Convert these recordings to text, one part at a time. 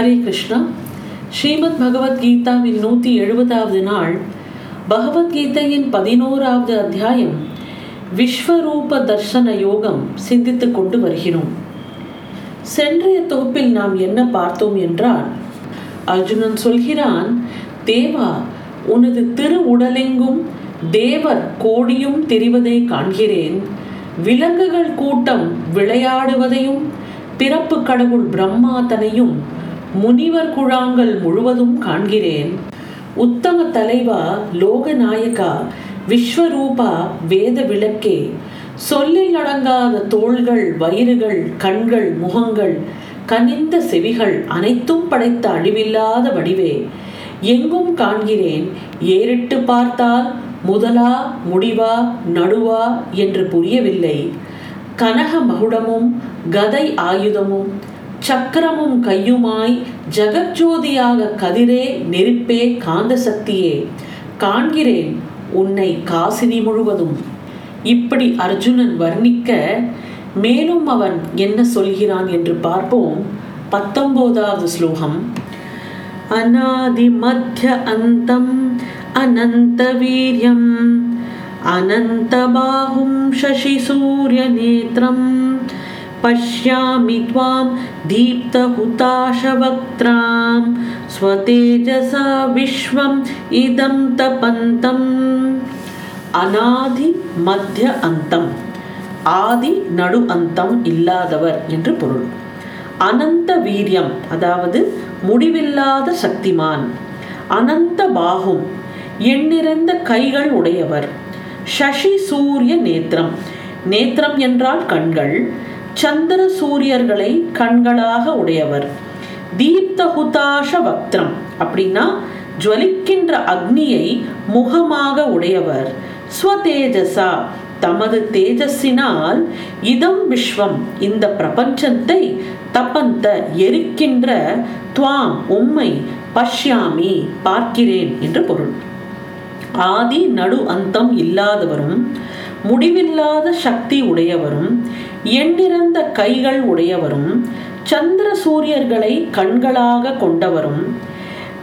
ஹரே கிருஷ்ணா. ஸ்ரீமத் பகவத்கீதாவின் நூற்றி எழுபதாவது நாள் பகவத்கீதையின் பதினோராவது அத்தியாயம் விஸ்வரூப தர்சன யோகம் சிந்தித்துக் கொண்டு வருகிறோம். சென்றைய தொகுப்பில் நாம் என்ன பார்த்தோம் என்றால் அர்ஜுனன் சொல்கிறான் தேவா உனது திரு உடலெங்கும் தேவர் கோடியும் தெரிவதை காண்கிறேன். விலங்குகள் கூட்டம் விளையாடுவதையும் பிறப்பு கடவுள் பிரம்மா தனையும் முனிவர் குழாங்கள் முழுவதும் காண்கிறேன். உத்தம தலைவா லோகநாயகா விஸ்வரூபா வேத விளக்கே. சொல்லில் அடங்காத தோள்கள் வயிறுகள் கண்கள் முகங்கள் கனிந்த செவிகள் அனைத்தும் படைத்த அழிவில்லாத வடிவே. எங்கும் காண்கிறேன் ஏறிட்டு பார்த்தால் முதலா முடிவா நடுவா என்று புரியவில்லை. கனக மகுடமும் கதை ஆயுதமும் சக்கரமும் கையுமாய் ஜெகஜோதியாக கதிரே நெருப்பே காந்த சக்தியே காண்கிறேன் உன்னை காசினி முழுவதும். இப்படி அர்ஜுனன் வர்ணிக்க மேலும் அவன் என்ன சொல்கிறான் என்று பார்ப்போம். பத்தொன்பதாவது ஸ்லோகம். அநாதி மத்திய அந்தம் அனந்த வீரியம் அனந்த பாகும் சசி சூரிய நேத்திரம் पश्यामि त्वां दीप्तहुताशवक्त्रां स्वतेजसा विश्वम् इदं तपन्तम् அனாதி மத்திய அந்தம் ஆதி நடு அந்தம் இல்லாதவர் என்று பொருள் அனந்த வீரியம் அதாவது முடிவில்லாத சக்திமான் அனந்த பாகும் எண்ணிறந்த கைகள் உடையவர் ஷஷி சூரிய நேத்திரம் நேத்திரம் என்றால் கண்கள் சந்திர சூரியர்களை கண்களாக உடையவர். தீப்த ஹுதாஷ வக்திரம் அப்படின்னா ஜுவலிக்கின்ற அக்னியை முகமாக உடையவர். ஸ்வதேஜசா தமது தேஜஸினால் இதம் விஸ்வம் இந்த பிரபஞ்சத்தை தப்பந்த எரிக்கின்ற துவாம் உம்மை பஷ்யாமி பார்க்கிறேன் என்று பொருள். ஆதி நடு அந்தம் இல்லாதவரும் முடிவில்லாத சக்தி உடையவரும் எண்ணிறந்த கைகள் உடையவரும் சந்திர சூரியர்களை கண்களாக கொண்டவரும்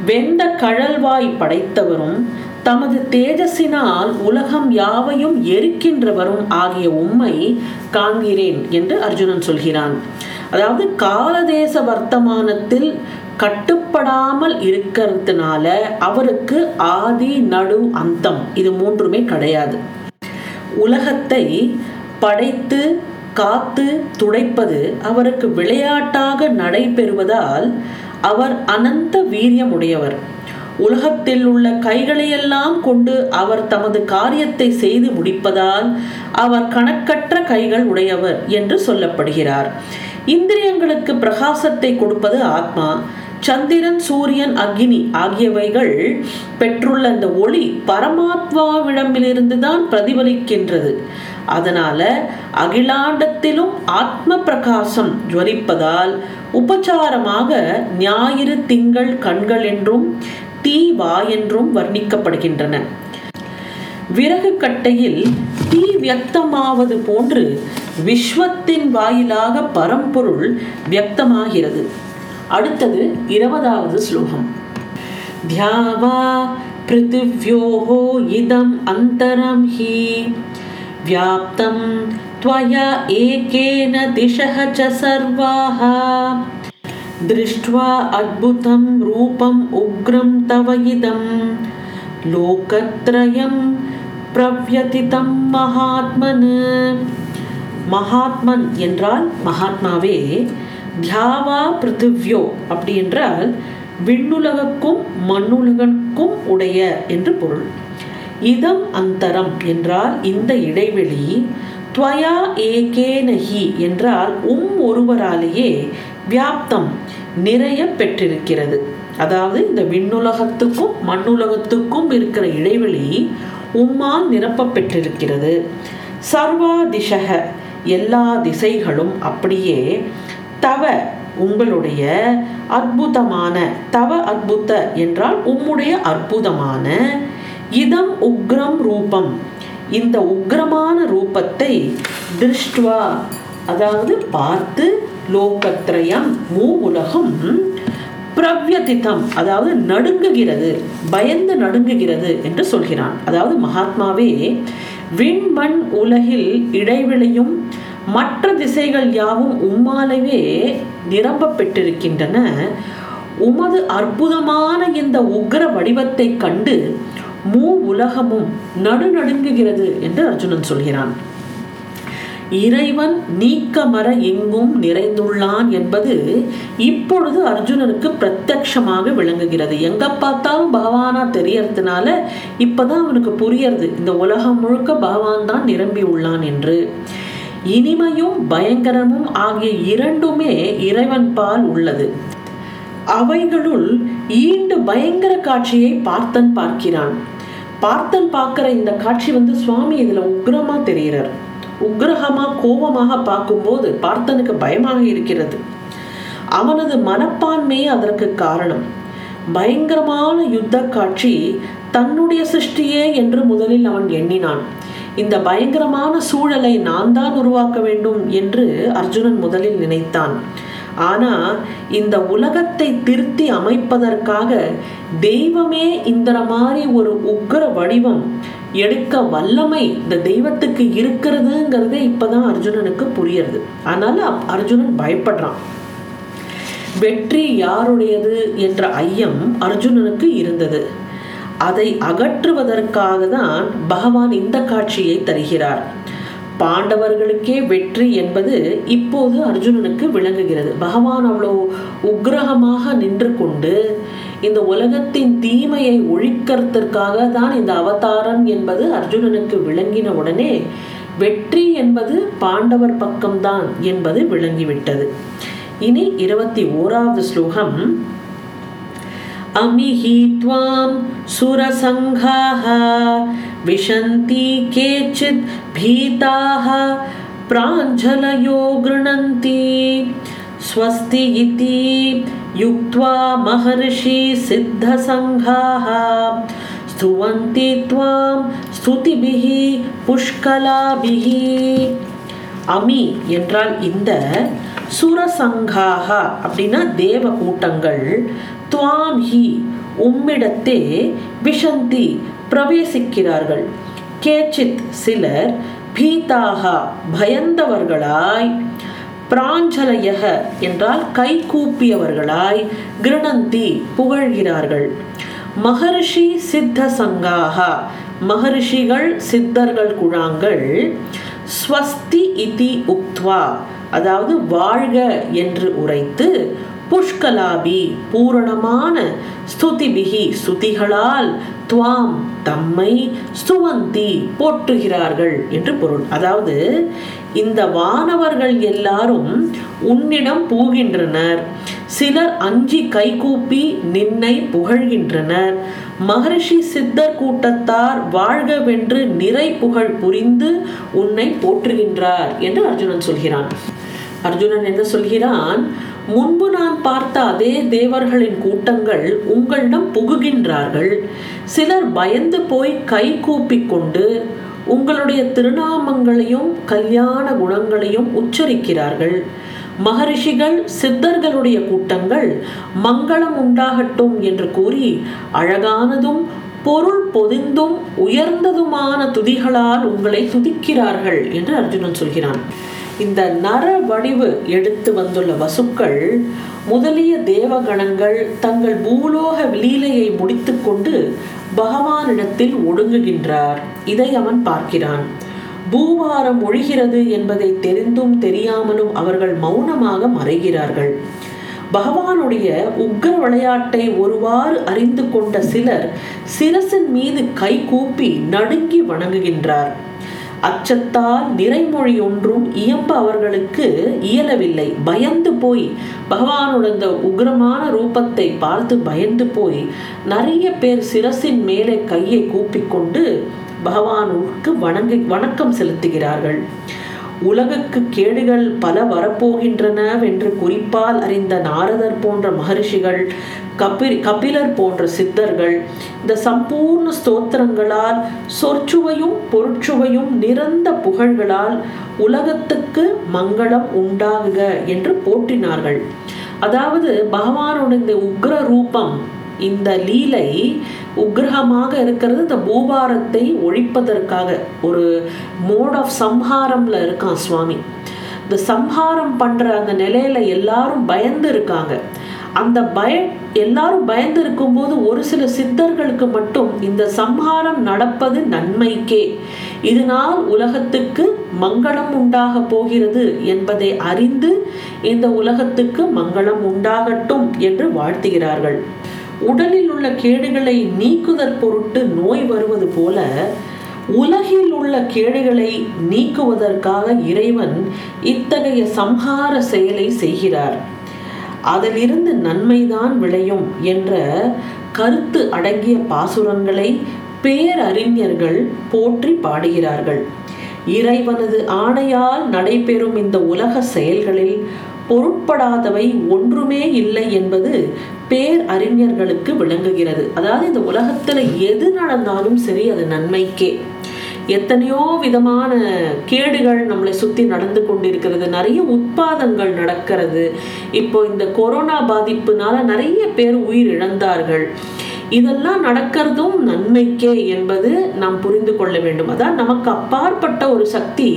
வெந்த கழல்வாய் படைத்தவரும் தமது தேஜஸினால் உலகம் யாவையும் எரிக்கின்றவரும் ஆகிய உண்மை காண்கிறேன் என்று அர்ஜுனன் சொல்கிறான். அதாவது காலதேச வர்த்தமானத்தில் கட்டுப்படாமல் இருக்கிறதுனால அவருக்கு ஆதி நடு அந்தம் இது மூன்றுமே கிடையாது. உலகத்தை படைத்து காத்து துடைப்பது அவருக்கு விளையாட்டாக நடைபெறுவதால் அவர் அனந்த வீரியமுடையவர். உலகத்தில் உள்ள கைகளையெல்லாம் கொண்டு அவர் தமது காரியத்தை செய்து முடிப்பதால் அவர் கணக்கற்ற கைகள் உடையவர் என்று சொல்லப்படுகிறார். இந்திரியங்களுக்கு பிரகாசத்தை கொடுப்பது ஆத்மா. சந்திரன் சூரியன் அக்னி ஆகியவைகள் பெற்றுள்ள அந்த ஒளி பரமாத்மாவிடமிலிருந்து தான் பிரதிபலிக்கின்றது. அதனால அகிலாண்டத்திலும் ஆத்ம பிரகாசம் ஜுவரிப்பதால் உபச்சாரமாக ஞாயிறு திங்கள் கண்கள் என்றும் தீ வா என்றும் வர்ணிக்கப்படுகின்றன. விறகு கட்டையில் தீ வியக்தமாவது போன்று விஸ்வத்தின் வாயிலாக பரம்பொருள் வியக்தமாகிறது. அடுத்தது இருபதாவது ஸ்லோகம். தியாவா பிருத்திவ்யோः இதம் அந்தரம் ஹி व्याप्तं त्वया एकेन दिशः च सर्वाः दृष्ट्वा अद्भुतं रूपम् उग्रं तव इदं लोकत्रयं பிரவ்யதிதம் மகாத்மன் மகாத்மன் என்றால் மகாத்மாவே தியாவா பிருத்திவ்யோ அப்படி என்றால் விண்ணுலகக்கும் மண்ணுலகக்கும் உடைய என்று பொருள் இதம் அந்தரம் என்றால் இந்த இடைவெளி துவயா ஏகே என்றால் உம் ஒருவராலேயே வியாப்தம் நிறைய பெற்றிருக்கிறது. அதாவது இந்த விண்ணுலகத்துக்கும் மண்ணுலகத்துக்கும் இருக்கிற இடைவெளி உம்மால் நிரப்ப பெற்றிருக்கிறது. சர்வா திசக எல்லா திசைகளும் அப்படியே தவ உங்களுடைய அற்புதமான தவ அற்புத என்றால் உம்முடைய அற்புதமான இதம் உக்ரம் ரூபம். இந்த உக்ரமான ரூபத்தை திருஷ்டுவா அதாவது பார்த்து லோகத்ரயம் மூ உலகம் பிரவ்யதிதம் அதாவது நடுங்குகிறது பயந்து நடுங்குகிறது என்று சொல்கிறான். அதாவது மகாத்மாவே விண்மண் உலகில் இடைவெளியும் மற்ற திசைகள் யாவும் உம்மாலவே நிரம்பப்பெற்றிருக்கின்றன உமது அற்புதமான இந்த உக்ர வடிவத்தை கண்டு மூ உலகமும் நடுநடுங்குகிறது என்று அர்ஜுனன் சொல்கிறான். இறைவன் நீக்கமர எங்கும் நிறைந்துள்ளான் என்பது இப்பொழுது அர்ஜுனனுக்கு பிரத்யக்ஷமாக விளங்குகிறது. எங்க பார்த்தாலும் பகவானா தெரியறதுனால இப்பதான் அவனுக்கு புரியறது. இந்த உலகம் முழுக்க பகவான் தான் நிரம்பி உள்ளான் என்று. இனிமையும் பயங்கரமும் ஆகிய இரண்டுமே இறைவன் பால் உள்ளது. அவைகளுள் ஈண்டு பயங்கர காட்சியை பார்த்தன் பார்க்கிறான். பார்த்தன் பார்க்கிற இந்த காட்சி வந்து சுவாமி இதுல உக்ரமா தெரிகிறார். உக்ரகமா கோபமாக பார்க்கும்போது பார்த்தனுக்கு பயமாக இருக்கிறது. அவனது மனப்பான்மையே அதற்கு காரணம். பயங்கரமான யுத்த காட்சி தன்னுடைய சிருஷ்டியே என்று முதலில் அவன் எண்ணினான். இந்த பயங்கரமான சூழலை நான் தான் உருவாக்க வேண்டும் என்று அர்ஜுனன் முதலில் நினைத்தான். ஆனா இந்த உலகத்தை திருத்தி அமைப்பதற்காக தெய்வமே இந்த மாதிரி ஒரு உக்கர வடிவம் எடுக்க வல்லமை இந்த தெய்வத்துக்கு இருக்கிறதுங்கிறதே இப்பதான் அர்ஜுனனுக்கு புரியுறது. அதனால அர்ஜுனன் பயப்படுறான். வெற்றி யாருடையது என்ற ஐயம் அர்ஜுனனுக்கு இருந்தது. அதை அகற்றுவதற்காக தான் பகவான் இந்த காட்சியை தருகிறார். பாண்டவர்களுக்கே வெற்றி என்பது இப்போது அர்ஜுனனுக்கு விளங்குகிறது. பகவான் அவ்வளோ உக்ரகமாக நின்று கொண்டு இந்த உலகத்தின் தீமையை ஒழிக்கிறதுக்காக தான் இந்த அவதாரம் என்பது அர்ஜுனனுக்கு விளங்கின உடனே வெற்றி என்பது பாண்டவர் பக்கம்தான் என்பது விளங்கிவிட்டது. இனி இருபத்தி ஓராவது ஸ்லோகம். अमिहि त्वां सुरसङ्घाः विशन्ति केचित् भीताः प्राञ्जलयो गृह्णन्ति स्वस्ति इति युक्त्वा महर्षि सिद्धसङ्घाः स्तुवन्ति त्वां स्तुतिभिः पुष्कलाभिः அமி என்றால் இந்த சுரசங்காக அப்படின்னா தேவ கூட்டங்கள் துவாம் ஹி உம்மிடத்தே விஷந்தி பிரவேசிக்கிறார்கள். கேச்சித் சிலர் பீதாகா பயந்தவர்களாய் பிராஞ்சலயக என்றால் கை கூப்பியவர்களாய் கிருணந்தி புகழ்கிறார்கள். மகர்ஷி சித்த சங்காகா மகர்ஷிகள் சித்தர்கள் குழாங்கள் ஸ்வஸ்தி இதி உக்த்வா அதாவது வாழ்க என்று உரைத்து புஷ்கலாபி பூரணமான ஸ்துதிபிகி ஸ்துதிகளால் துவாம் தம்மை சுவந்தி போற்றுகிறார்கள் என்று பொருள். அதாவது இந்த வானவர்கள் எல்லாரும் உன்னிடம் போகின்றனர் சிலர் அஞ்சி கைகூப்பி நின்னை புகழ்கின்றனர். மகரிஷி சித்தர் கூட்டத்தார் வாழ்கவென்று நிறை புகழ் புரிந்து உன்னை போற்றுகின்றார் என்று அர்ஜுனன் சொல்கிறான். அர்ஜுனன் என்ன சொல்கிறான்? முன்பு நான் பார்த்த அதே தேவர்களின் கூட்டங்கள் உங்களிடம் புகுகின்றார்கள். சிலர் பயந்து போய் கை கூப்பிக் கொண்டு உங்களுடைய திருநாமங்களையும் கல்யாண குணங்களையும் உச்சரிக்கிறார்கள். மகரிஷிகள் சித்தர்களுடைய கூட்டங்கள் மங்களம் உண்டாகட்டும் என்று கூறி அழகானதும் பொருள் பொதிந்தும் உயர்ந்ததுமான துதிகளால் உங்களை துதிக்கிறார்கள் என்று அர்ஜுனன் சொல்கிறான். இந்த நர வடிவு எடுத்து வந்துள்ள வசுக்கள் முதலிய தேவகணங்கள் தங்கள் பூலோக லீலையை முடித்துக்கொண்டு பகவானிடத்தில் ஒடுங்குகின்றார். இதை அவன் பார்க்கிறான். பூவாரம் ஒழிகிறது என்பதை தெரிந்தும் தெரியாமலும் அவர்கள் மௌனமாக மறைகிறார்கள். பகவானுடைய உக்ர விளையாட்டை ஒருவாறு அறிந்து கொண்ட சிலர் சிரசின் மீது கை கூப்பி நடுங்கி வணங்குகின்றார். அச்சத்தால் நிறைமொழி ஒன்றும் இயம்ப அவர்களுக்கு இயலவில்லை. பயந்து போய் பகவானோட இந்த உக்ரமான ரூபத்தை பார்த்து பயந்து போய் நிறைய பேர் சிரசின் மேலே கையை கூப்பிக்கொண்டு பகவானுக்கு வணங்கி வணக்கம் செலுத்துகிறார்கள். உலகுக்கு கேடுகள் பல வரப்போகின்றன என்று குறிப்பால் அறிந்த நாரதர் போன்ற மகரிஷிகள் கபி கபிலர் போன்ற சித்தர்கள் இந்த சம்பூர்ண ஸ்தோத்திரங்களால் சொற்சுவையும் பொருட்சுவையும் நிறந்த புகழ்களால் உலகத்துக்கு மங்களம் உண்டாகுக என்று போற்றினார்கள். அதாவது பகவானோட இந்த உக்ர ரூபம் இந்த லீலை உக்ரகமாக இருக்கிறது. இந்த பூபாரத்தை ஒழிப்பதற்காக ஒரு மோட் ஆஃப் சம்ஹாரம்ல இருக்கான் சுவாமி. இந்த சம்ஹாரம் பண்ற அந்த நிலையில எல்லாரும் பயந்து இருக்காங்க. அந்த பய எல்லாரும் பயந்து இருக்கும்போது ஒரு சில சித்தர்களுக்கு மட்டும் இந்த சம்ஹாரம் நடப்பது நன்மைக்கே. இதனால் உலகத்துக்கு மங்களம் உண்டாக போகிறது என்பதை அறிந்து இந்த உலகத்துக்கு மங்களம் உண்டாகட்டும் என்று வாழ்த்துகிறார்கள். உடலில் உள்ள கேடுகளை நீக்குதற் பொருட்டு நோய் வருவது போல உலகில் உள்ள கேடுகளை நீக்குவதற்காக இறைவன் இத்தகைய சம்ஹார செயலை செய்கிறார். அதிலிருந்து நன்மைதான் விளையும் என்ற கருத்து அடங்கிய பாசுரங்களை பேரறிஞர்கள் போற்றி பாடுகிறார்கள். இறைவனது ஆணையால் நடைபெறும் இந்த உலக செயல்களில் பொருட்படாதவை ஒன்றுமே இல்லை என்பது பேர் அறிஞர்களுக்கு விளங்குகிறது. அதாவது இந்த உலகத்துல எது நடந்தாலும் சரி அது நன்மைக்கே. எத்தனையோ விதமான கேடுகள் நம்மளை சுற்றி நடந்து கொண்டிருக்கிறது. நிறைய உட்பாதங்கள் நடக்கிறது. இப்போ இந்த கொரோனா பாதிப்புனால நிறைய பேர் உயிர் இழந்தார்கள் இதெல்லாம் நடக்கிறதும் நன்மைக்கே என்பது நாம் புரிந்து கொள்ள வேண்டும். அதான் நமக்கு அப்பாற்பட்ட ஒரு சக்தி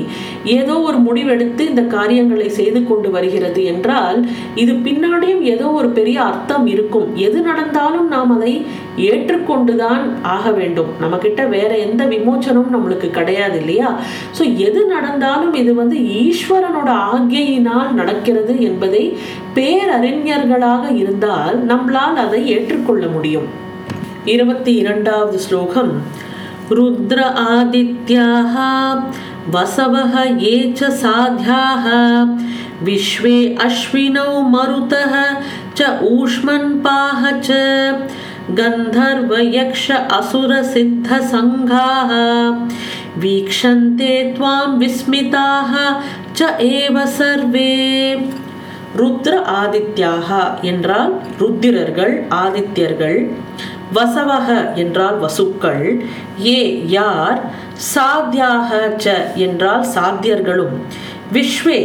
ஏதோ ஒரு முடிவெடுத்து இந்த காரியங்களை செய்து கொண்டு வருகிறது என்றால் இது பின்னாடியும் ஏதோ ஒரு பெரிய அர்த்தம் இருக்கும். எது நடந்தாலும் நாம் அதை ஏற்றுக்கொண்டுதான் ஆக வேண்டும். நம்ம கிட்ட வேற எந்த விமோச்சனமும் நம்மளுக்கு கிடையாது இல்லையா? ஸோ எது நடந்தாலும் இது வந்து ஈஸ்வரனோட ஆக்ஞையினால் நடக்கிறது என்பதை பேரறிஞர்களாக இருந்தால் நம்மளால் அதை ஏற்றுக்கொள்ள முடியும். இருபத்தி இரண்டாவது ஸ்லோகம் ருத்ர ஆதித்யாः வசவः ये च साध्याः विश्वे अश्विनौ मरुतः च ऊष्मन्पाः च गन्धर्वयक्ष असुरसिद्धसङ्घाः वीक्षन्ते त्वां विस्मिताः च एव सर्वे ருத்ர ஆதித்யாக என்றால் ருத்திரர்கள் ஆதித்யர்கள் வசவக என்றால் வசுக்கள் ஏ யார்? சாத்தியாக ச என்றால் சாத்தியர்களும் விஸ்வே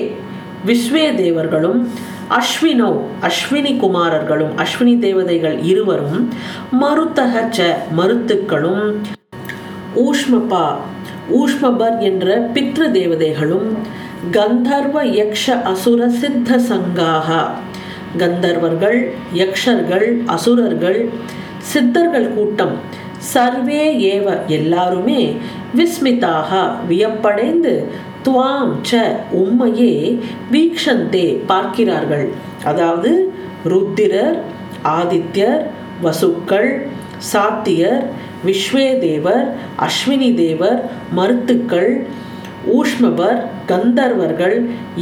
விஸ்வே தேவர்களும் அஸ்வினோ அஸ்வினி குமாரர்களும் அஸ்வினி தேவதைகள் இருவரும் மருத்தக ச மருத்துக்களும் ஊஷ்மபா ஊஷ்மபர் என்ற பித்ரு தேவதைகளும் கந்தர்வ யக்ஷ அசுர சித்த சங்காக கந்தர்வர்கள் யக்ஷர்கள் அசுரர்கள் சித்தர்கள் கூட்டம். சர்வே ஏவ எல்லாருமே விஸ்மிதாக வியப்படைந்து துவாம் ச உம்மையே வீக்ஷந்தே பார்க்கிறார்கள். அதாவது ருத்திரர் ஆதித்யர் வசுக்கள் சாத்தியர் விஸ்வேதேவர் அஸ்வினி தேவர் மருத்துக்கள் ஊஷ்மபர் கந்தர்வர்கள்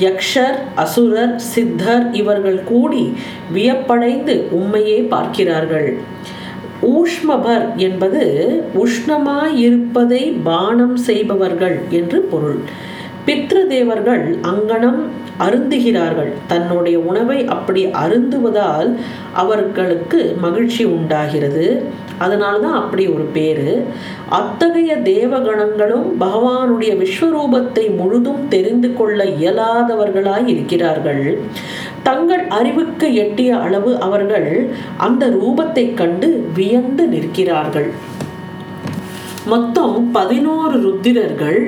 யக்ஷர் அசுரர் சித்தர் இவர்கள் கூடி வியப்படைந்து உண்மையே பார்க்கிறார்கள். ஊஷ்மபர் என்பது உஷ்ணமாயிருப்பதை பானம் செய்பவர்கள் என்று பொருள். பித்ருதேவர்கள் அங்கனம் அருந்துகிறார்கள். தன்னுடைய உணவை அப்படி அருந்துவதால் அவர்களுக்கு மகிழ்ச்சி உண்டாகிறது. அதனால தான் அப்படி ஒரு பேரு. அத்தகைய தேவகணங்களும் பகவானுடைய விஸ்வரூபத்தை முழுதும் தெரிந்து கொள்ள இயலாதவர்களாய் இருக்கிறார்கள். தங்கள் அறிவுக்கு எட்டிய அளவு அவர்கள் அந்த ரூபத்தை கண்டு வியந்து நிற்கிறார்கள். மொத்தம் பதினோரு ருத்திரர்கள்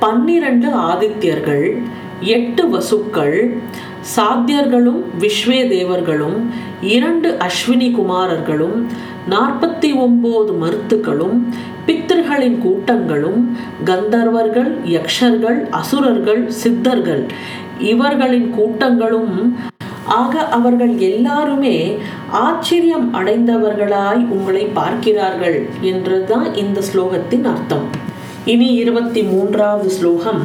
பன்னிரண்டு ஆதித்யர்கள் எட்டு வசுக்கள் சாத்தியர்களும் விஸ்வே தேவர்களும் இரண்டு அஸ்வினி குமாரர்களும் நாற்பத்தி ஒன்பது மருத்துக்களும் பித்தர்களின் கூட்டங்களும் கந்தர்வர்கள் யக்ஷர்கள் அசுரர்கள் சித்தர்கள். இவர்களின் கூட்டங்களும் ஆக அவர்கள் எல்லாருமே ஆச்சரியம் அடைந்தவர்களாய் உங்களை பார்க்கிறார்கள் என்றுதான் இந்த ஸ்லோகத்தின் அர்த்தம். இனி இருபத்தி மூன்றாவது ஸ்லோகம்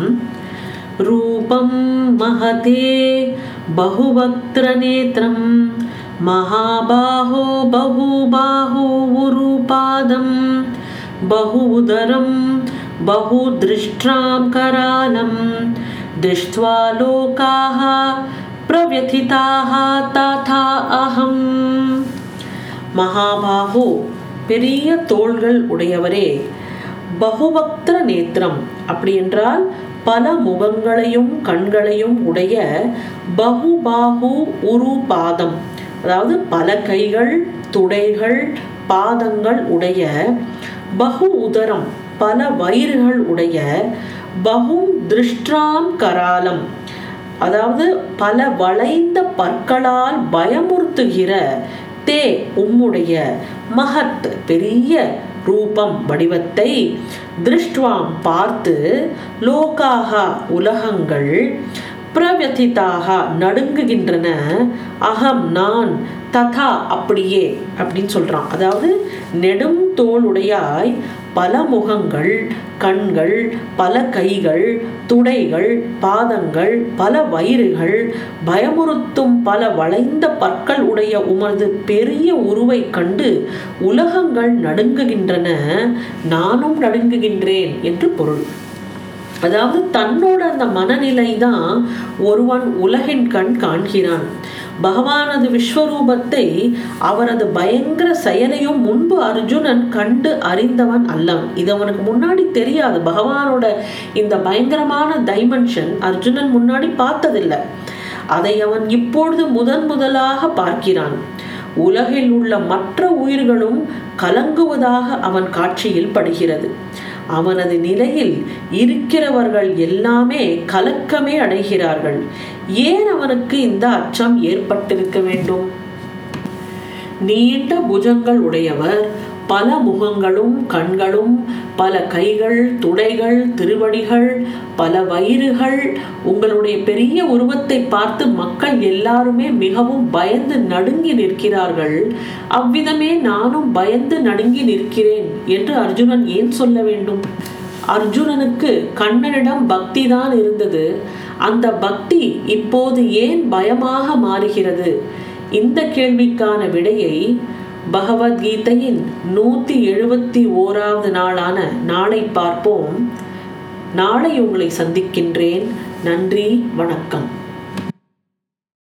ரூபம் மகதே बहुवक्त्रनेत्रं महाबाहो बहुबाहुरुपादं बहु उदरं बहुदृष्ट्रां करालं दृष्ट्वा लोकाः प्रव्यथिताः तथा அகம் மகாபாஹோ பெரிய தோள்கள் உடையவரே பகுபக்திர நேத்திரம் அப்படி என்றால் பல முகங்களையும் கண்களையும் உடைய பகுபாகு உரு பாதம் அதாவது பல கைகள் துடைகள் பாதங்கள் உடைய பகு உதரம் பல வயிறுகள் உடைய பகும் திருஷ்டாம் கராலம். அதாவது பல வளைந்த பற்களால் பயமுறுத்துகிற தே உம்முடைய மகத் பெரிய ரூபம் வடிவத்தை திருஷ்டுவாம் பார்த்து லோகாகா உலகங்கள் பிரவதிதாக நடுங்குகின்றன. அகம் நான் ததா அப்படியே அப்படின்னு சொல்கிறான் அதாவது நெடும் தோளுடையாய் பல முகங்கள் கண்கள் பல கைகள் துடைகள் பாதங்கள் பல வயிறுகள் பயமுறுத்தும் பல வளைந்த பற்கள் உடைய உமது பெரிய உருவை கண்டு உலகங்கள் நடுங்குகின்றன. நானும் நடுங்குகின்றேன் என்று பொருள். அதாவது தன்னோட அந்த மனநிலை தான் ஒருவன் உலகின் கண் காண்கிறான். பகவானது விஸ்வரூபத்தை அவரது பயங்கர செயலையும் முன்பு அர்ஜுனன் கண்டு அறிந்தவன் அல்லவன். இது அவனுக்கு முன்னாடி தெரியாது. பகவானோட இந்த பயங்கரமான டைமென்ஷன் அர்ஜுனன் முன்னாடி பார்த்ததில்லை. அதை அவன் இப்பொழுது முதன் முதலாக பார்க்கிறான். உலகில் உள்ள மற்ற உயிர்களும் கலங்குவதாக அவன் காட்சியில் படுகிறது. அவனது நிலையில் இருக்கிறவர்கள் எல்லாமே கலக்கமே அடைகிறார்கள். ஏன் அவனுக்கு இந்த அச்சம் ஏற்பட்டிருக்க வேண்டும்? நீண்ட புஜங்கள் உடையவர் பல முகங்களும் கண்களும் பல கைகள் துடைகள் திருவடிகள் பல வயிறுகள் உங்களுடைய பெரிய உருவத்தை பார்த்து மக்கள் எல்லாருமே மிகவும் பயந்து நடுங்கி நிற்கிறார்கள். அவ்விதமே நானும் பயந்து நடுங்கி நிற்கிறேன் என்று அர்ஜுனன் ஏன் சொல்ல வேண்டும்? அர்ஜுனனுக்கு கண்ணனிடம் பக்தி தான் இருந்தது. அந்த பக்தி இப்போது ஏன் பயமாக மாறுகிறது? இந்த கேள்விக்கான விடையை பகவத்கீதையின் நூத்தி எழுபத்தி ஓராவது நாளான நாளை பார்ப்போம். நாளை உங்களை சந்திக்கின்றேன். நன்றி வணக்கம்.